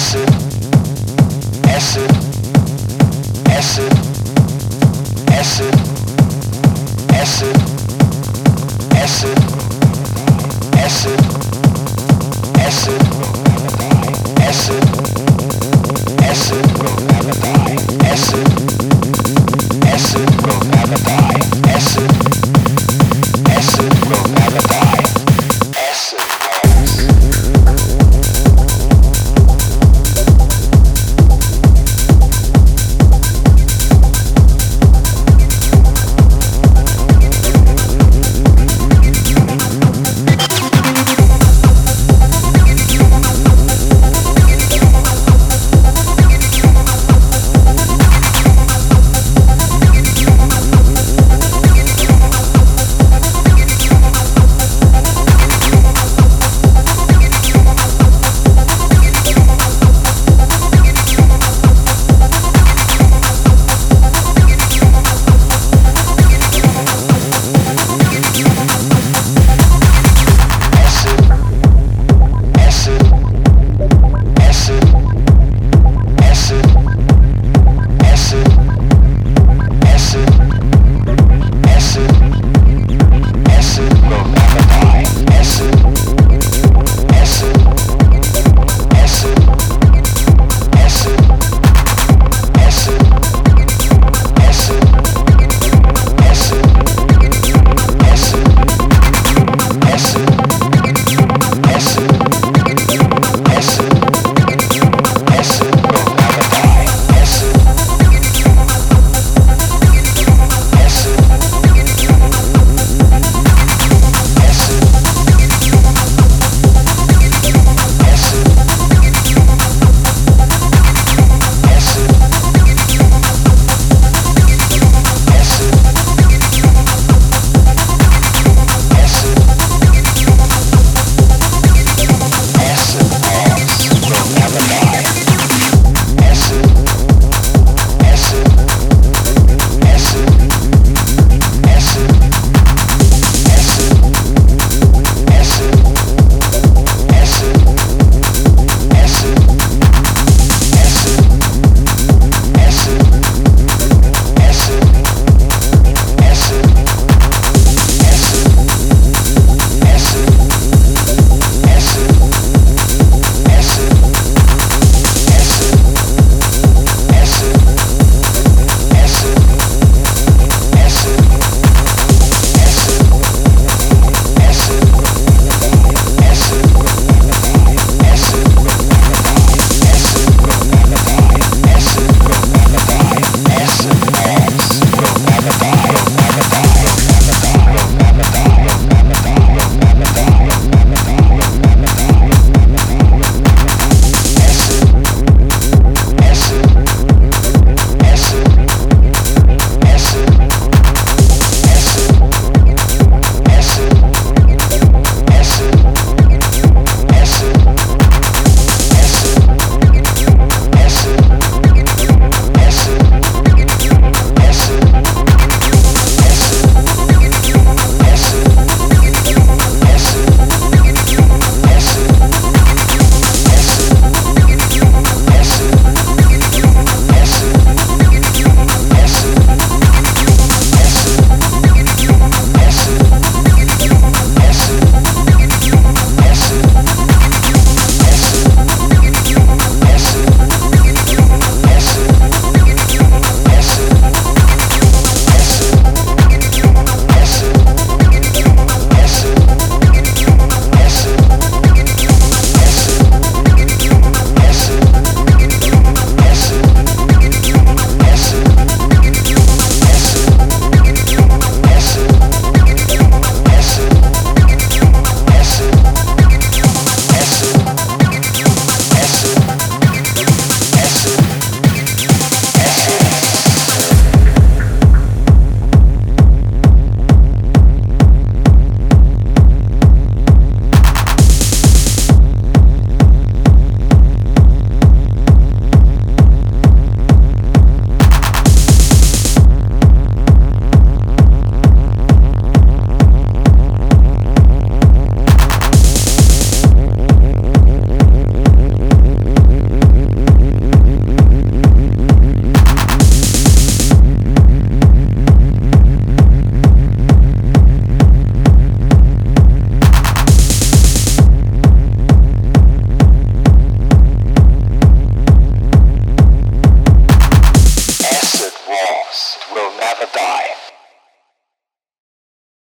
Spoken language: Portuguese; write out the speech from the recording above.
acid, acid, acid, acid, acid, acid, acid, acid.